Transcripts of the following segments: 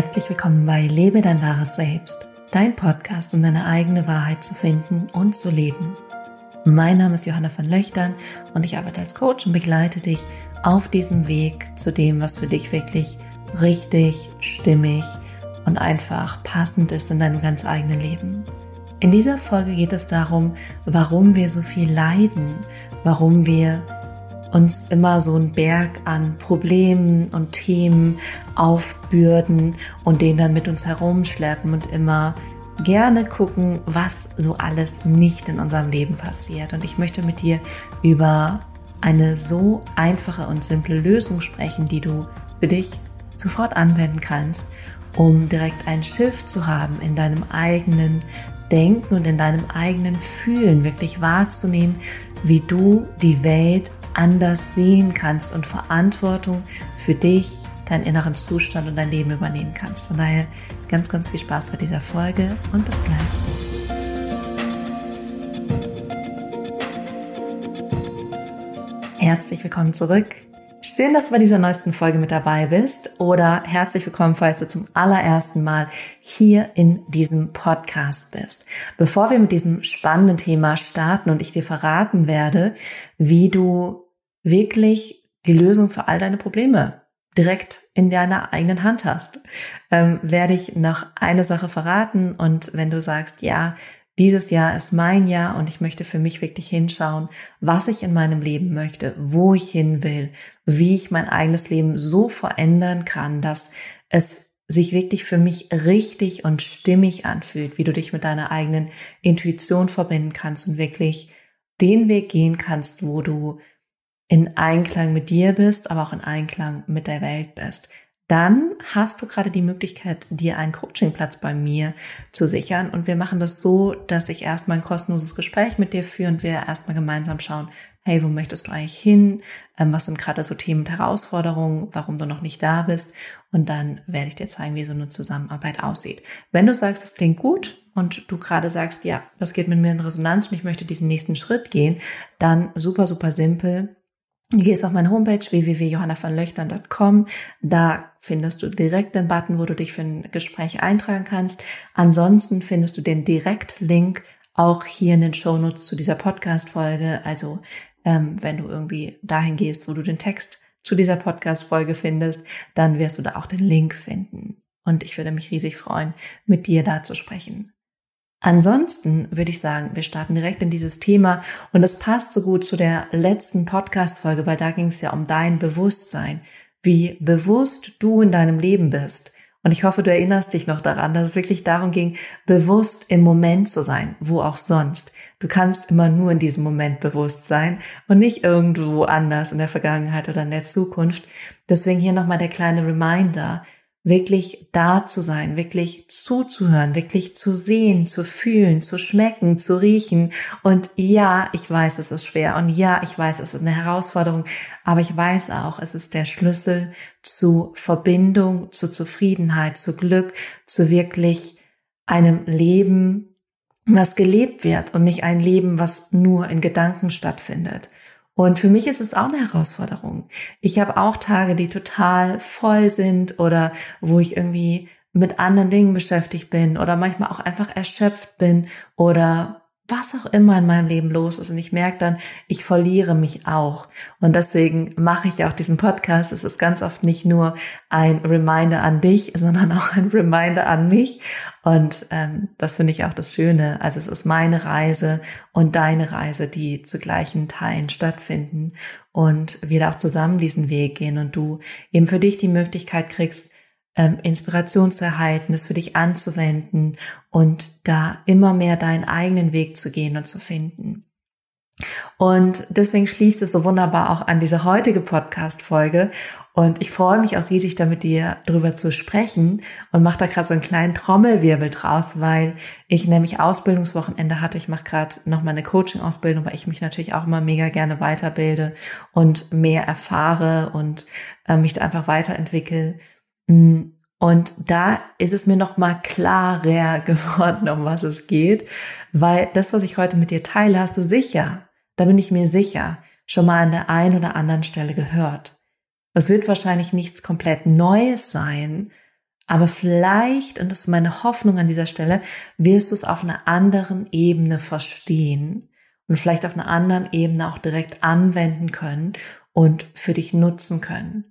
Herzlich willkommen bei Lebe dein wahres Selbst, dein Podcast, um deine eigene Wahrheit zu finden und zu leben. Mein Name ist Johanna von Löchtern und ich arbeite als Coach und begleite dich auf diesem Weg zu dem, was für dich wirklich richtig, stimmig und einfach passend ist in deinem ganz eigenen Leben. In dieser Folge geht es darum, warum wir so viel leiden, warum wir uns immer so einen Berg an Problemen und Themen aufbürden und den dann mit uns herumschleppen und immer gerne gucken, was so alles nicht in unserem Leben passiert. Und ich möchte mit dir über eine so einfache und simple Lösung sprechen, die du für dich sofort anwenden kannst, um direkt ein Schiff zu haben in deinem eigenen Denken und in deinem eigenen Fühlen, wirklich wahrzunehmen, wie du die Welt anders sehen kannst und Verantwortung für dich, deinen inneren Zustand und dein Leben übernehmen kannst. Von daher ganz, ganz viel Spaß bei dieser Folge und bis gleich. Herzlich willkommen zurück Schön, dass du bei dieser neuesten Folge mit dabei bist oder herzlich willkommen, falls du zum allerersten Mal hier in diesem Podcast bist. Bevor wir mit diesem spannenden Thema starten und ich dir verraten werde, wie du wirklich die Lösung für all deine Probleme direkt in deiner eigenen Hand hast, ähm, werde ich noch eine Sache verraten und wenn du sagst, ja, dieses Jahr ist mein Jahr und ich möchte für mich wirklich hinschauen, was ich in meinem Leben möchte, wo ich hin will, wie ich mein eigenes Leben so verändern kann, dass es sich wirklich für mich richtig und stimmig anfühlt, wie du dich mit deiner eigenen Intuition verbinden kannst und wirklich den Weg gehen kannst, wo du in Einklang mit dir bist, aber auch in Einklang mit der Welt bist dann hast du gerade die Möglichkeit, dir einen Coachingplatz bei mir zu sichern. Und wir machen das so, dass ich erstmal ein kostenloses Gespräch mit dir führe und wir erstmal gemeinsam schauen, hey, wo möchtest du eigentlich hin? Ähm, was sind gerade so Themen und Herausforderungen, warum du noch nicht da bist? Und dann werde ich dir zeigen, wie so eine Zusammenarbeit aussieht. Wenn du sagst, das klingt gut und du gerade sagst, ja, das geht mit mir in Resonanz und ich möchte diesen nächsten Schritt gehen, dann super, super simpel Du gehst auf meine Homepage www.johannavonlöchtern.com. Da findest du direkt den Button, wo du dich für ein Gespräch eintragen kannst. Ansonsten findest du den Direktlink auch hier in den Shownotes zu dieser Podcast-Folge. Also ähm, wenn du irgendwie dahin gehst, wo du den Text zu dieser Podcast-Folge findest, dann wirst du da auch den Link finden. Und ich würde mich riesig freuen, mit dir da zu sprechen. Ansonsten würde ich sagen, wir starten direkt in dieses Thema und es passt so gut zu der letzten Podcast-Folge, weil da ging es ja um dein Bewusstsein, wie bewusst du in deinem Leben bist. Und ich hoffe, du erinnerst dich noch daran, dass es wirklich darum ging, bewusst im Moment zu sein, wo auch sonst. Du kannst immer nur in diesem Moment bewusst sein und nicht irgendwo anders in der Vergangenheit oder in der Zukunft. Deswegen hier nochmal der kleine Reminder wirklich da zu sein, wirklich zuzuhören, wirklich zu sehen, zu fühlen, zu schmecken, zu riechen. Und ja, ich weiß, es ist schwer und ja, ich weiß, es ist eine Herausforderung, aber ich weiß auch, es ist der Schlüssel zu Verbindung, zu Zufriedenheit, zu Glück, zu wirklich einem Leben, was gelebt wird und nicht ein Leben, was nur in Gedanken stattfindet. Und für mich ist es auch eine Herausforderung. Ich habe auch Tage, die total voll sind oder wo ich irgendwie mit anderen Dingen beschäftigt bin oder manchmal auch einfach erschöpft bin oder was auch immer in meinem Leben los ist. Und ich merke dann, ich verliere mich auch. Und deswegen mache ich auch diesen Podcast. Es ist ganz oft nicht nur ein Reminder an dich, sondern auch ein Reminder an mich. Und ähm, das finde ich auch das Schöne. Also es ist meine Reise und deine Reise, die zu gleichen Teilen stattfinden. Und wir da auch zusammen diesen Weg gehen und du eben für dich die Möglichkeit kriegst, ähm, Inspiration zu erhalten, es für dich anzuwenden und da immer mehr deinen eigenen Weg zu gehen und zu finden. Und deswegen schließt es so wunderbar auch an diese heutige Podcast-Folge. Und ich freue mich auch riesig, da mit dir drüber zu sprechen und mache da gerade so einen kleinen Trommelwirbel draus, weil ich nämlich Ausbildungswochenende hatte. Ich mache gerade noch mal eine Coaching-Ausbildung, weil ich mich natürlich auch immer mega gerne weiterbilde und mehr erfahre und äh, mich da einfach weiterentwickle. Mm, und da ist es mir noch mal klarer geworden, um was es geht, weil das, was ich heute mit dir teile, hast du sicher, da bin ich mir sicher, schon mal an der einen oder anderen Stelle gehört. Es wird wahrscheinlich nichts komplett Neues sein, Aber vielleicht, und das ist meine Hoffnung an dieser Stelle, wirst du es auf einer anderen Ebene verstehen und vielleicht auf einer anderen Ebene auch direkt anwenden können und für dich nutzen können.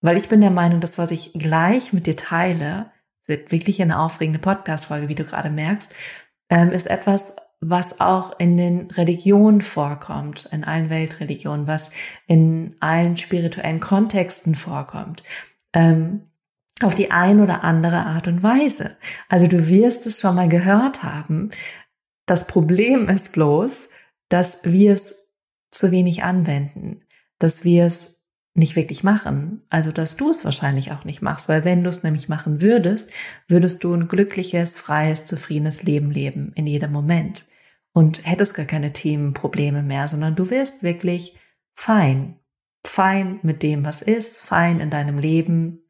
Weil ich bin der Meinung, das, was ich gleich mit dir teile, wird wirklich eine aufregende Podcast-Folge, wie du gerade merkst, ähm, ist etwas, was auch in den Religionen vorkommt, in allen Weltreligionen, was in allen spirituellen Kontexten vorkommt, ähm, auf die ein oder andere Art und Weise. Also du wirst es schon mal gehört haben. Das Problem ist bloß, dass wir es zu wenig anwenden, dass wir es nicht wirklich machen. Also, dass du es wahrscheinlich auch nicht machst, weil wenn du es nämlich machen würdest, würdest du ein glückliches, freies, zufriedenes Leben leben in jedem Moment und hättest gar keine Themen, Probleme mehr, sondern du wirst wirklich fein, fein mit dem, was ist, fein in deinem Leben,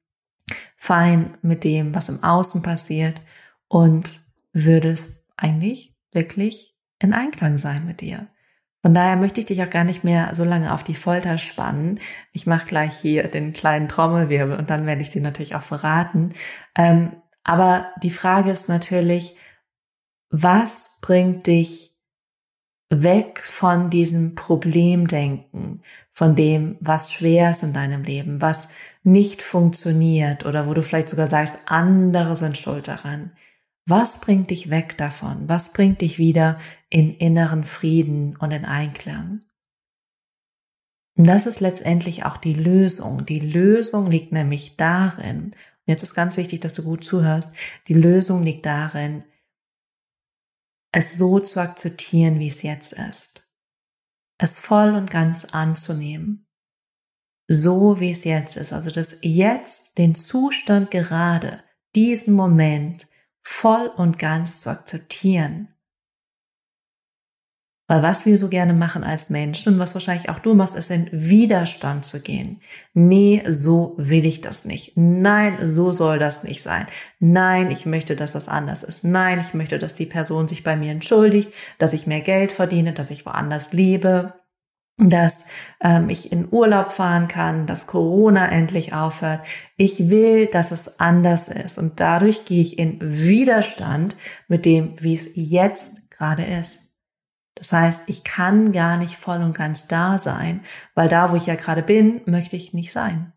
fein mit dem, was im Außen passiert und würdest eigentlich wirklich in Einklang sein mit dir. Von daher möchte ich dich auch gar nicht mehr so lange auf die Folter spannen. Ich mache gleich hier den kleinen Trommelwirbel und dann werde ich sie natürlich auch verraten. Ähm, aber die Frage ist natürlich, was bringt dich weg von diesem Problemdenken, von dem, was schwer ist in deinem Leben, was nicht funktioniert oder wo du vielleicht sogar sagst, andere sind schuld daran. Was bringt dich weg davon? Was bringt dich wieder in inneren Frieden und in Einklang? Und das ist letztendlich auch die Lösung. Die Lösung liegt nämlich darin, und jetzt ist ganz wichtig, dass du gut zuhörst, die Lösung liegt darin, es so zu akzeptieren, wie es jetzt ist. Es voll und ganz anzunehmen. So wie es jetzt ist. Also das jetzt, den Zustand gerade, diesen Moment, voll und ganz zu akzeptieren. Weil was wir so gerne machen als Menschen und was wahrscheinlich auch du machst, ist in Widerstand zu gehen. Nee, so will ich das nicht. Nein, so soll das nicht sein. Nein, ich möchte, dass das anders ist. Nein, ich möchte, dass die Person sich bei mir entschuldigt, dass ich mehr Geld verdiene, dass ich woanders lebe dass ähm, ich in Urlaub fahren kann, dass Corona endlich aufhört. Ich will, dass es anders ist und dadurch gehe ich in Widerstand mit dem, wie es jetzt gerade ist. Das heißt, ich kann gar nicht voll und ganz da sein, weil da, wo ich ja gerade bin, möchte ich nicht sein.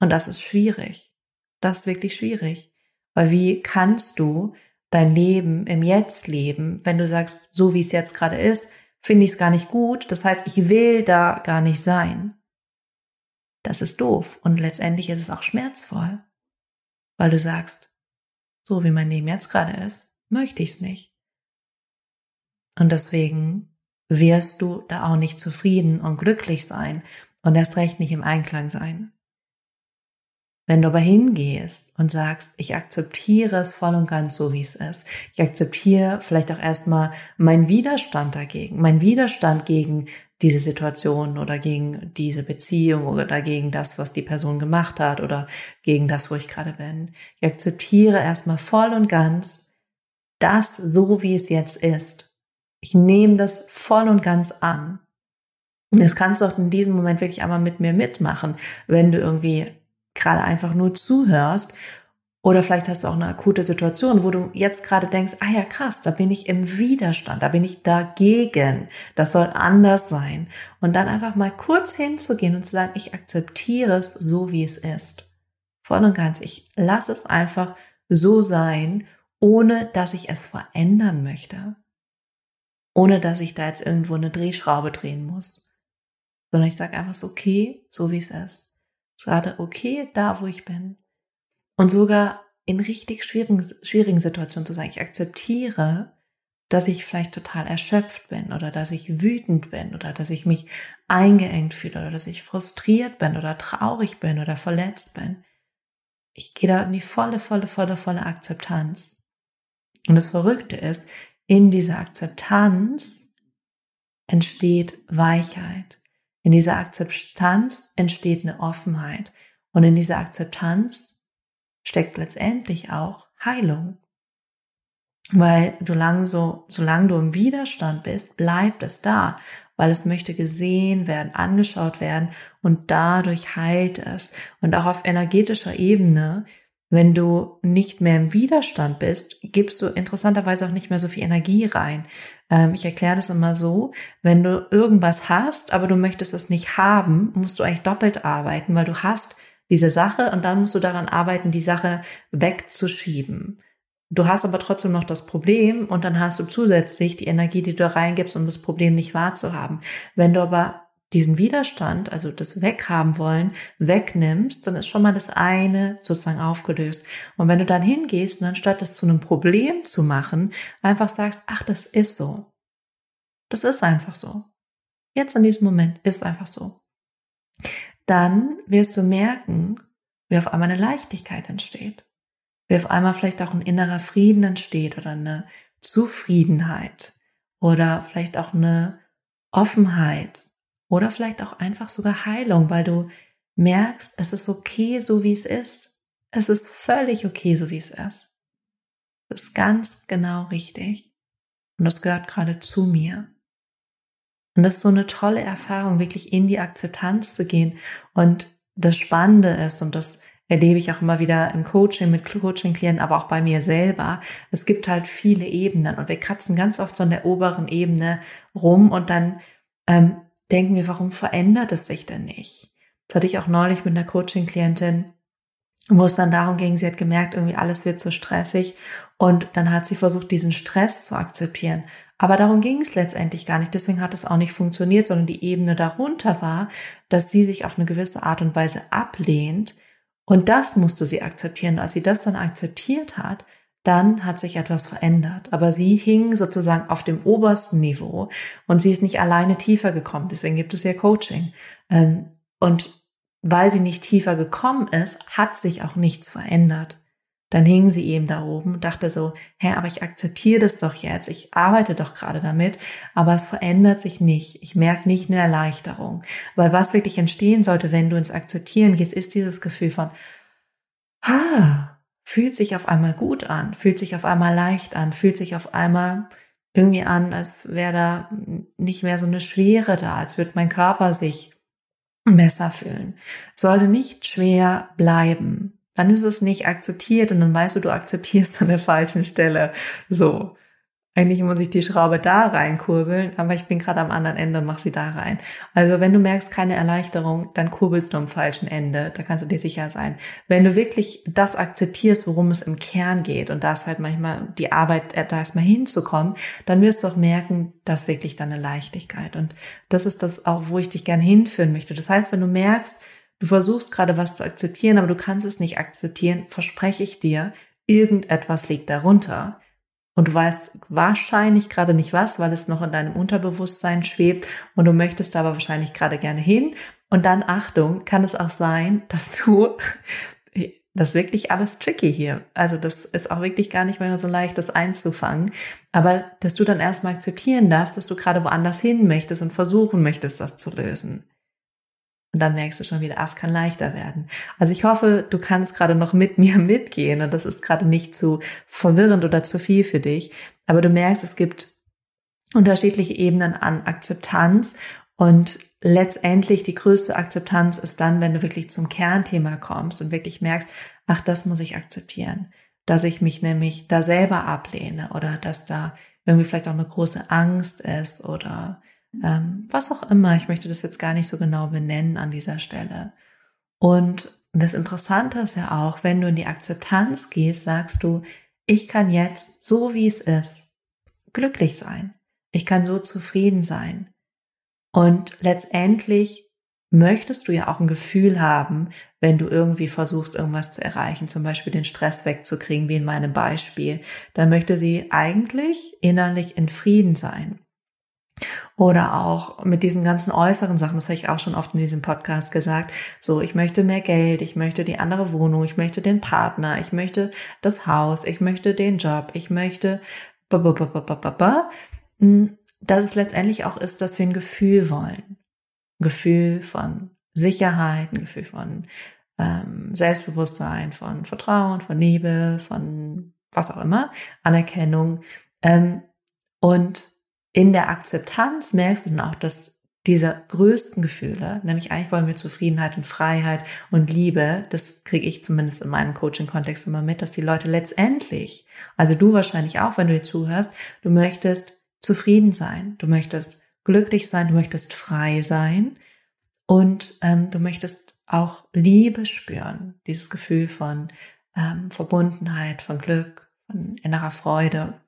Und das ist schwierig. Das ist wirklich schwierig. Weil wie kannst du dein Leben im Jetzt leben, wenn du sagst, so wie es jetzt gerade ist, finde ich es gar nicht gut. Das heißt, ich will da gar nicht sein. Das ist doof. Und letztendlich ist es auch schmerzvoll, weil du sagst, so wie mein Leben jetzt gerade ist, möchte ich es nicht. Und deswegen wirst du da auch nicht zufrieden und glücklich sein und erst recht nicht im Einklang sein. Wenn du aber hingehst und sagst, ich akzeptiere es voll und ganz so, wie es ist. Ich akzeptiere vielleicht auch erstmal meinen Widerstand dagegen, meinen Widerstand gegen diese Situation oder gegen diese Beziehung oder dagegen das, was die Person gemacht hat oder gegen das, wo ich gerade bin. Ich akzeptiere erstmal voll und ganz das so, wie es jetzt ist. Ich nehme das voll und ganz an. Und das kannst du auch in diesem Moment wirklich einmal mit mir mitmachen, wenn du irgendwie gerade einfach nur zuhörst. Oder vielleicht hast du auch eine akute Situation, wo du jetzt gerade denkst, ah ja, krass, da bin ich im Widerstand, da bin ich dagegen, das soll anders sein. Und dann einfach mal kurz hinzugehen und zu sagen, ich akzeptiere es so, wie es ist. Voll und ganz, ich lasse es einfach so sein, ohne dass ich es verändern möchte. Ohne dass ich da jetzt irgendwo eine Drehschraube drehen muss. Sondern ich sage einfach so, okay, so wie es gerade okay da, wo ich bin. Und sogar in richtig schwierigen, schwierigen Situationen zu sagen, ich akzeptiere, dass ich vielleicht total erschöpft bin oder dass ich wütend bin oder dass ich mich eingeengt fühle oder dass ich frustriert bin oder traurig bin oder verletzt bin. Ich gehe da in die volle, volle, volle, volle Akzeptanz. Und das Verrückte ist, in dieser Akzeptanz entsteht Weichheit. In dieser Akzeptanz entsteht eine Offenheit. Und in dieser Akzeptanz steckt letztendlich auch Heilung. Weil solange, so, solange du im Widerstand bist, bleibt es da, weil es möchte gesehen werden, angeschaut werden und dadurch heilt es. Und auch auf energetischer Ebene Wenn du nicht mehr im Widerstand bist, gibst du interessanterweise auch nicht mehr so viel Energie rein. Ähm, ich erkläre das immer so, wenn du irgendwas hast, aber du möchtest es nicht haben, musst du eigentlich doppelt arbeiten, weil du hast diese Sache und dann musst du daran arbeiten, die Sache wegzuschieben. Du hast aber trotzdem noch das Problem und dann hast du zusätzlich die Energie, die du reingibst, um das Problem nicht wahrzuhaben. Wenn du aber diesen Widerstand, also das Weghaben wollen, wegnimmst, dann ist schon mal das eine sozusagen aufgelöst. Und wenn du dann hingehst und anstatt das zu einem Problem zu machen, einfach sagst, ach, das ist so. Das ist einfach so. Jetzt in diesem Moment ist einfach so. Dann wirst du merken, wie auf einmal eine Leichtigkeit entsteht. Wie auf einmal vielleicht auch ein innerer Frieden entsteht oder eine Zufriedenheit oder vielleicht auch eine Offenheit oder vielleicht auch einfach sogar Heilung, weil du merkst, es ist okay, so wie es ist. Es ist völlig okay, so wie es ist. Es ist ganz genau richtig. Und das gehört gerade zu mir. Und das ist so eine tolle Erfahrung, wirklich in die Akzeptanz zu gehen. Und das Spannende ist, und das erlebe ich auch immer wieder im Coaching mit Coaching-Klienten, aber auch bei mir selber. Es gibt halt viele Ebenen und wir kratzen ganz oft so an der oberen Ebene rum und dann ähm, denken wir, warum verändert es sich denn nicht? Das hatte ich auch neulich mit einer Coaching-Klientin, wo es dann darum ging, sie hat gemerkt, irgendwie alles wird zu stressig und dann hat sie versucht, diesen Stress zu akzeptieren. Aber darum ging es letztendlich gar nicht. Deswegen hat es auch nicht funktioniert, sondern die Ebene darunter war, dass sie sich auf eine gewisse Art und Weise ablehnt. Und das musste sie akzeptieren. Als sie das dann akzeptiert hat, dann hat sich etwas verändert. Aber sie hing sozusagen auf dem obersten Niveau und sie ist nicht alleine tiefer gekommen. Deswegen gibt es ja Coaching. Ähm, und weil sie nicht tiefer gekommen ist, hat sich auch nichts verändert. Dann hing sie eben da oben und dachte so, hä, aber ich akzeptiere das doch jetzt, ich arbeite doch gerade damit, aber es verändert sich nicht. Ich merke nicht eine Erleichterung. Weil was wirklich entstehen sollte, wenn du ins Akzeptieren gehst, ist dieses Gefühl von, ah, fühlt sich auf einmal gut an, fühlt sich auf einmal leicht an, fühlt sich auf einmal irgendwie an, als wäre da nicht mehr so eine Schwere da, als würde mein Körper sich besser fühlen. Sollte nicht schwer bleiben. Dann ist es nicht akzeptiert und dann weißt du, du akzeptierst an der falschen Stelle. So. Eigentlich muss ich die Schraube da reinkurbeln, aber ich bin gerade am anderen Ende und mache sie da rein. Also wenn du merkst, keine Erleichterung, dann kurbelst du am falschen Ende. Da kannst du dir sicher sein. Wenn du wirklich das akzeptierst, worum es im Kern geht und das halt manchmal die Arbeit, äh, da erstmal hinzukommen, dann wirst du auch merken, dass wirklich dann eine Leichtigkeit. Und das ist das auch, wo ich dich gern hinführen möchte. Das heißt, wenn du merkst, du versuchst gerade was zu akzeptieren, aber du kannst es nicht akzeptieren, verspreche ich dir, irgendetwas liegt darunter und du weißt wahrscheinlich gerade nicht was, weil es noch in deinem Unterbewusstsein schwebt und du möchtest aber wahrscheinlich gerade gerne hin. Und dann Achtung, kann es auch sein, dass du das ist wirklich alles tricky hier. Also das ist auch wirklich gar nicht mehr so leicht, das einzufangen. Aber dass du dann erstmal akzeptieren darfst, dass du gerade woanders hin möchtest und versuchen möchtest, das zu lösen. Und dann merkst du schon wieder, ah, es kann leichter werden. Also ich hoffe, du kannst gerade noch mit mir mitgehen und das ist gerade nicht zu verwirrend oder zu viel für dich. Aber du merkst, es gibt unterschiedliche Ebenen an Akzeptanz und letztendlich die größte Akzeptanz ist dann, wenn du wirklich zum Kernthema kommst und wirklich merkst, ach, das muss ich akzeptieren, dass ich mich nämlich da selber ablehne oder dass da irgendwie vielleicht auch eine große Angst ist oder ähm, was auch immer. Ich möchte das jetzt gar nicht so genau benennen an dieser Stelle. Und das Interessante ist ja auch, wenn du in die Akzeptanz gehst, sagst du, ich kann jetzt, so wie es ist, glücklich sein. Ich kann so zufrieden sein. Und letztendlich möchtest du ja auch ein Gefühl haben, wenn du irgendwie versuchst, irgendwas zu erreichen, zum Beispiel den Stress wegzukriegen, wie in meinem Beispiel, dann möchte sie eigentlich innerlich in Frieden sein. Oder auch mit diesen ganzen äußeren Sachen, das habe ich auch schon oft in diesem Podcast gesagt. So, ich möchte mehr Geld, ich möchte die andere Wohnung, ich möchte den Partner, ich möchte das Haus, ich möchte den Job, ich möchte, hm, dass es letztendlich auch ist, dass wir ein Gefühl wollen. Ein Gefühl von Sicherheit, ein Gefühl von ähm, Selbstbewusstsein, von Vertrauen, von Liebe, von was auch immer, Anerkennung. Ähm, und in der Akzeptanz merkst du dann auch, dass dieser größten Gefühle, nämlich eigentlich wollen wir Zufriedenheit und Freiheit und Liebe, das kriege ich zumindest in meinem Coaching-Kontext immer mit, dass die Leute letztendlich, also du wahrscheinlich auch, wenn du hier zuhörst, du möchtest zufrieden sein, du möchtest glücklich sein, du möchtest frei sein und ähm, du möchtest auch Liebe spüren, dieses Gefühl von ähm, Verbundenheit, von Glück, von innerer Freude.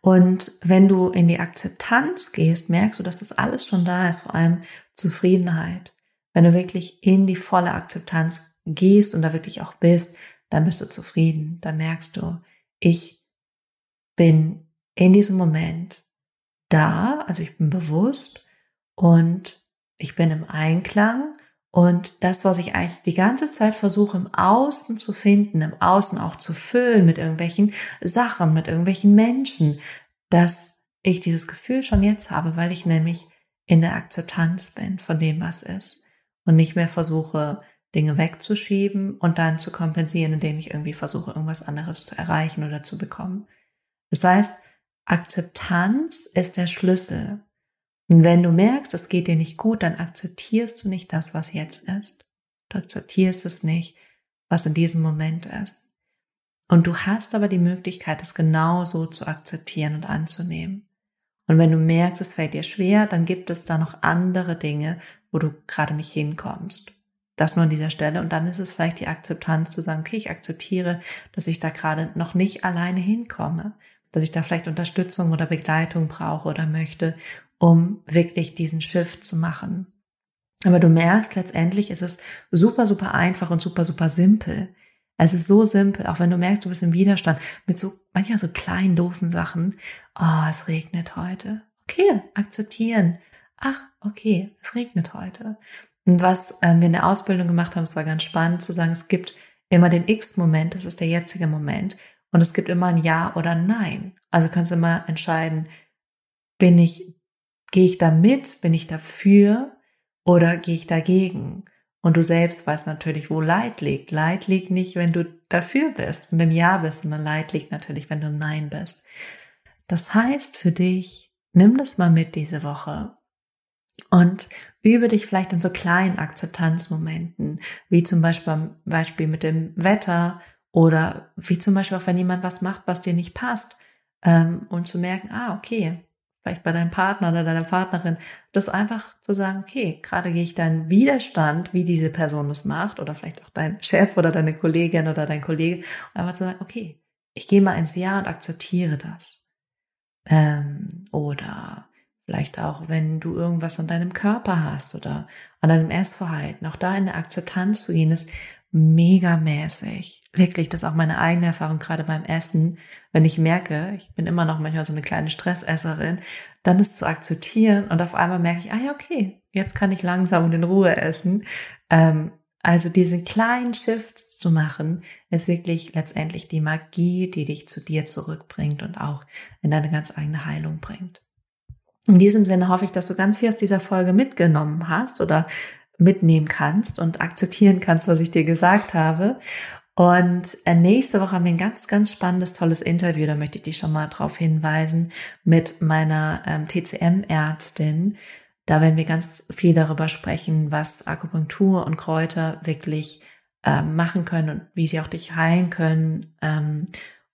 Und wenn du in die Akzeptanz gehst, merkst du, dass das alles schon da ist, vor allem Zufriedenheit. Wenn du wirklich in die volle Akzeptanz gehst und da wirklich auch bist, dann bist du zufrieden. Dann merkst du, ich bin in diesem Moment da, also ich bin bewusst und ich bin im Einklang und das, was ich eigentlich die ganze Zeit versuche im Außen zu finden, im Außen auch zu füllen mit irgendwelchen Sachen, mit irgendwelchen Menschen, dass ich dieses Gefühl schon jetzt habe, weil ich nämlich in der Akzeptanz bin von dem, was ist und nicht mehr versuche, Dinge wegzuschieben und dann zu kompensieren, indem ich irgendwie versuche, irgendwas anderes zu erreichen oder zu bekommen. Das heißt, Akzeptanz ist der Schlüssel und wenn du merkst, es geht dir nicht gut, dann akzeptierst du nicht das, was jetzt ist. Du akzeptierst es nicht, was in diesem Moment ist. Und du hast aber die Möglichkeit, es genauso zu akzeptieren und anzunehmen. Und wenn du merkst, es fällt dir schwer, dann gibt es da noch andere Dinge, wo du gerade nicht hinkommst. Das nur an dieser Stelle. Und dann ist es vielleicht die Akzeptanz zu sagen, okay, ich akzeptiere, dass ich da gerade noch nicht alleine hinkomme, dass ich da vielleicht Unterstützung oder Begleitung brauche oder möchte um wirklich diesen Shift zu machen. Aber du merkst, letztendlich ist es super, super einfach und super, super simpel. Es ist so simpel, auch wenn du merkst, du bist im Widerstand mit so manchmal so kleinen, doofen Sachen. Oh, es regnet heute. Okay, akzeptieren. Ach, okay, es regnet heute. Und was ähm, wir in der Ausbildung gemacht haben, es war ganz spannend zu sagen, es gibt immer den X-Moment, das ist der jetzige Moment. Und es gibt immer ein Ja oder ein Nein. Also kannst du immer entscheiden, bin ich Gehe ich da mit? Bin ich dafür? Oder gehe ich dagegen? Und du selbst weißt natürlich, wo Leid liegt. Leid liegt nicht, wenn du dafür bist und im Ja bist, sondern Leid liegt natürlich, wenn du im Nein bist. Das heißt für dich, nimm das mal mit diese Woche und übe dich vielleicht in so kleinen Akzeptanzmomenten, wie zum Beispiel, Beispiel mit dem Wetter oder wie zum Beispiel auch, wenn jemand was macht, was dir nicht passt, ähm, und zu merken, ah, okay, vielleicht bei deinem Partner oder deiner Partnerin, das einfach zu sagen, okay, gerade gehe ich deinen Widerstand, wie diese Person das macht, oder vielleicht auch dein Chef oder deine Kollegin oder dein Kollege, und einfach zu sagen, okay, ich gehe mal ins Ja und akzeptiere das. Ähm, oder vielleicht auch, wenn du irgendwas an deinem Körper hast oder an deinem Essverhalten, auch da in der Akzeptanz zu gehen, ist megamäßig. Wirklich, das ist auch meine eigene Erfahrung, gerade beim Essen. Wenn ich merke, ich bin immer noch manchmal so eine kleine Stressesserin, dann ist zu akzeptieren und auf einmal merke ich, ah ja, okay, jetzt kann ich langsam und in Ruhe essen. Ähm, also diese kleinen Shifts zu machen, ist wirklich letztendlich die Magie, die dich zu dir zurückbringt und auch in deine ganz eigene Heilung bringt. In diesem Sinne hoffe ich, dass du ganz viel aus dieser Folge mitgenommen hast oder mitnehmen kannst und akzeptieren kannst, was ich dir gesagt habe. Und äh, nächste Woche haben wir ein ganz, ganz spannendes, tolles Interview. Da möchte ich dich schon mal darauf hinweisen mit meiner ähm, TCM-Ärztin. Da werden wir ganz viel darüber sprechen, was Akupunktur und Kräuter wirklich ähm, machen können und wie sie auch dich heilen können. Ähm,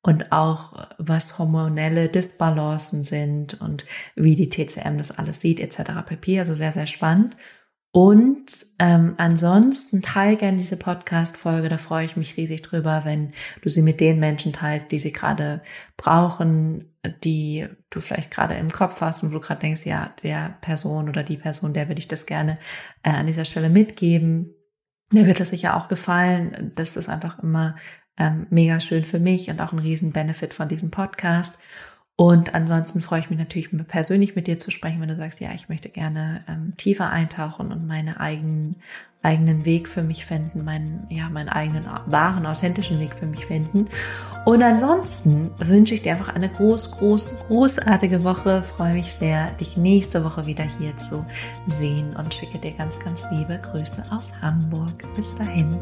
und auch was hormonelle Disbalancen sind und wie die TCM das alles sieht, etc. pp. Also sehr, sehr spannend. Und ähm, ansonsten teile gerne diese Podcast-Folge, da freue ich mich riesig drüber, wenn du sie mit den Menschen teilst, die sie gerade brauchen, die du vielleicht gerade im Kopf hast und wo du gerade denkst, ja, der Person oder die Person, der würde ich das gerne äh, an dieser Stelle mitgeben. Der wird es sicher auch gefallen. Das ist einfach immer ähm, mega schön für mich und auch ein riesen Benefit von diesem Podcast. Und ansonsten freue ich mich natürlich persönlich mit dir zu sprechen, wenn du sagst, ja, ich möchte gerne ähm, tiefer eintauchen und meinen eigenen, eigenen Weg für mich finden, meinen, ja, meinen eigenen wahren, authentischen Weg für mich finden. Und ansonsten wünsche ich dir einfach eine groß, groß, großartige Woche. Freue mich sehr, dich nächste Woche wieder hier zu sehen und schicke dir ganz, ganz liebe Grüße aus Hamburg. Bis dahin.